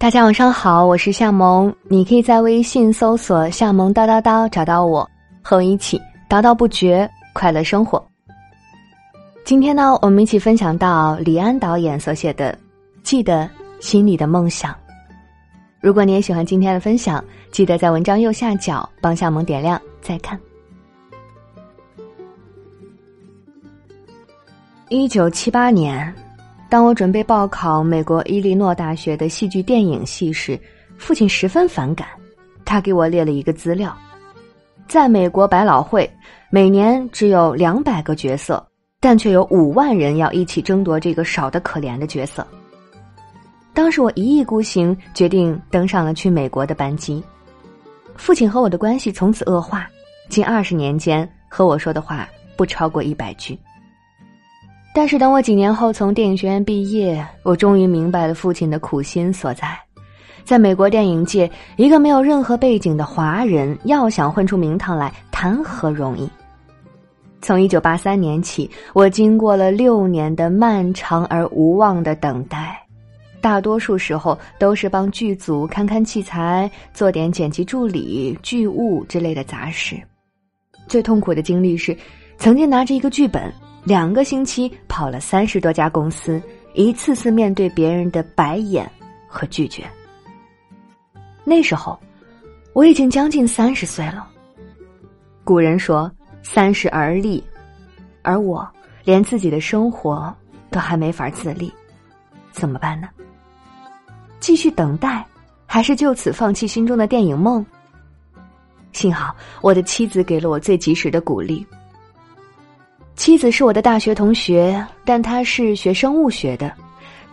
大家晚上好，我是夏萌，你可以在微信搜索“夏萌叨叨叨”找到我，和我一起叨叨不绝，快乐生活。今天呢，我们一起分享到李安导演所写的《记得心里的梦想》。如果你也喜欢今天的分享，记得在文章右下角帮夏萌点亮再看。一九七八年。当我准备报考美国伊利诺大学的戏剧电影系时，父亲十分反感。他给我列了一个资料：在美国百老汇，每年只有两百个角色，但却有五万人要一起争夺这个少得可怜的角色。当时我一意孤行，决定登上了去美国的班机。父亲和我的关系从此恶化，近二十年间和我说的话不超过一百句。但是等我几年后从电影学院毕业，我终于明白了父亲的苦心所在。在美国电影界，一个没有任何背景的华人要想混出名堂来，谈何容易？从一九八三年起，我经过了六年的漫长而无望的等待，大多数时候都是帮剧组看看器材，做点剪辑助理、剧务之类的杂事。最痛苦的经历是，曾经拿着一个剧本。两个星期跑了三十多家公司，一次次面对别人的白眼和拒绝。那时候，我已经将近三十岁了。古人说“三十而立”，而我连自己的生活都还没法自立，怎么办呢？继续等待，还是就此放弃心中的电影梦？幸好我的妻子给了我最及时的鼓励。妻子是我的大学同学，但她是学生物学的，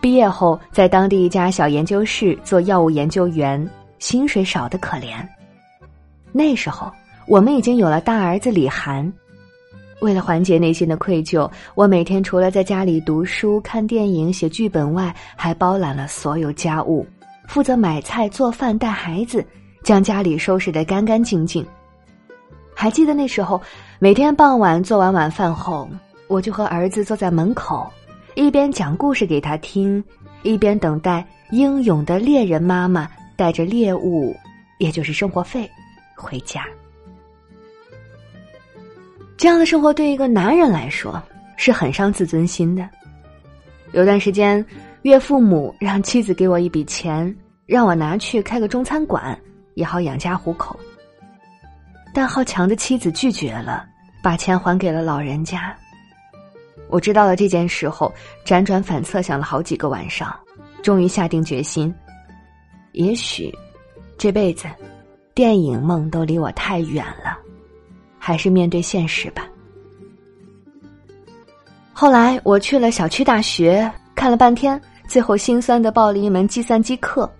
毕业后在当地一家小研究室做药物研究员，薪水少得可怜。那时候我们已经有了大儿子李涵，为了缓解内心的愧疚，我每天除了在家里读书、看电影、写剧本外，还包揽了所有家务，负责买菜、做饭、带孩子，将家里收拾得干干净净。还记得那时候。每天傍晚做完晚饭后，我就和儿子坐在门口，一边讲故事给他听，一边等待英勇的猎人妈妈带着猎物，也就是生活费，回家。这样的生活对一个男人来说是很伤自尊心的。有段时间，岳父母让妻子给我一笔钱，让我拿去开个中餐馆，也好养家糊口。但好强的妻子拒绝了，把钱还给了老人家。我知道了这件事后，辗转反侧想了好几个晚上，终于下定决心：也许这辈子电影梦都离我太远了，还是面对现实吧。后来我去了小区大学，看了半天，最后心酸的报了一门计算机课。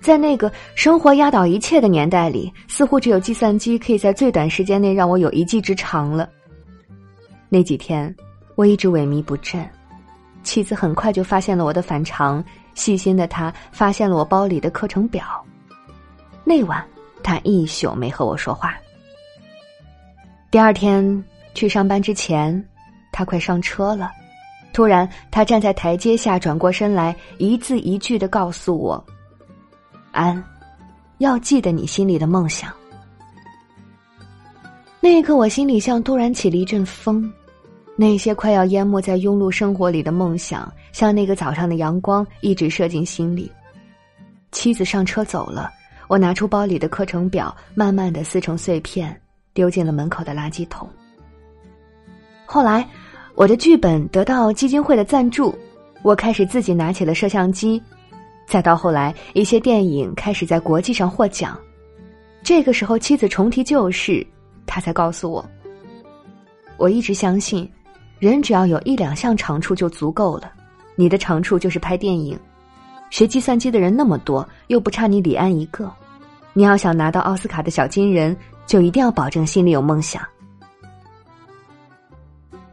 在那个生活压倒一切的年代里，似乎只有计算机可以在最短时间内让我有一技之长了。那几天，我一直萎靡不振，妻子很快就发现了我的反常，细心的她发现了我包里的课程表。那晚，她一宿没和我说话。第二天去上班之前，他快上车了，突然他站在台阶下，转过身来，一字一句的告诉我。安，要记得你心里的梦想。那一刻，我心里像突然起了一阵风，那些快要淹没在庸碌生活里的梦想，像那个早上的阳光，一直射进心里。妻子上车走了，我拿出包里的课程表，慢慢的撕成碎片，丢进了门口的垃圾桶。后来，我的剧本得到基金会的赞助，我开始自己拿起了摄像机。再到后来，一些电影开始在国际上获奖，这个时候妻子重提旧事，他才告诉我。我一直相信，人只要有一两项长处就足够了。你的长处就是拍电影，学计算机的人那么多，又不差你李安一个。你要想拿到奥斯卡的小金人，就一定要保证心里有梦想。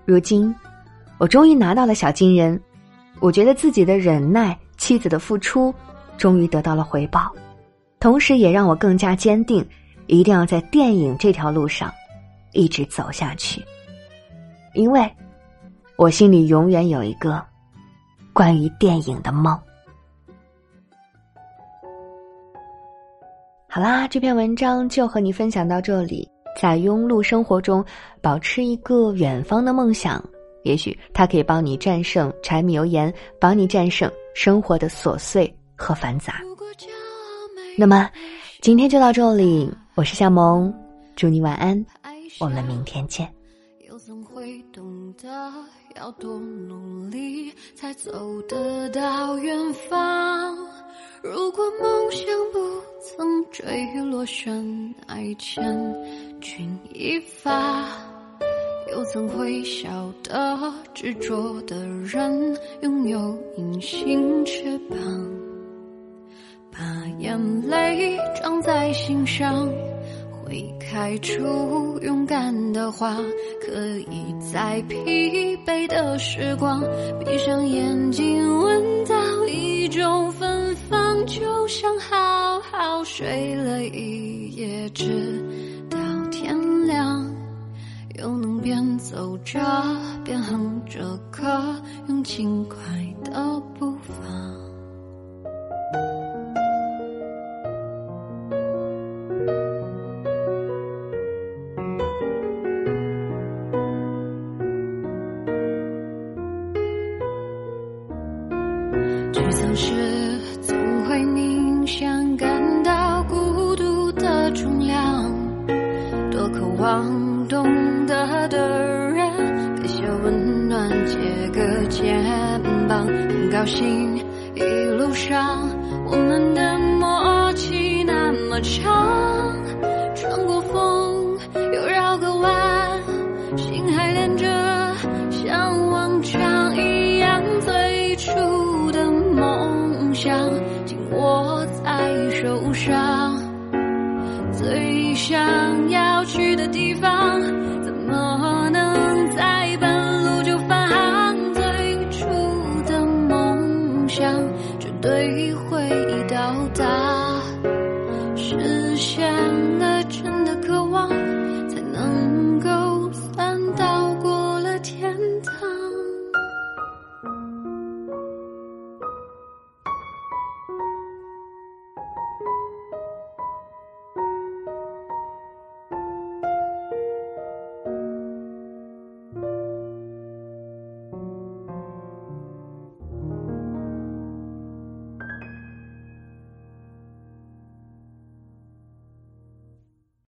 如今，我终于拿到了小金人，我觉得自己的忍耐。妻子的付出，终于得到了回报，同时也让我更加坚定，一定要在电影这条路上一直走下去。因为，我心里永远有一个关于电影的梦。好啦，这篇文章就和你分享到这里。在庸碌生活中，保持一个远方的梦想，也许它可以帮你战胜柴米油盐，帮你战胜生活的琐碎和繁杂。那么，今天就到这里，我是夏萌，祝你晚安，我们明天见。又怎会懂得要多努力才走得到远方？如果梦想不曾坠落悬崖，一发，又怎会晓得执着的人拥有隐形翅膀？把眼泪装在心上，会开出勇敢的花，可以在疲惫的时光，闭上眼睛闻到一种芬芳。就像好好睡了一夜，直走着边哼着歌，用轻快的步伐。望懂得的人给些温暖，借个肩膀。很高兴一路上我们的默契那么长，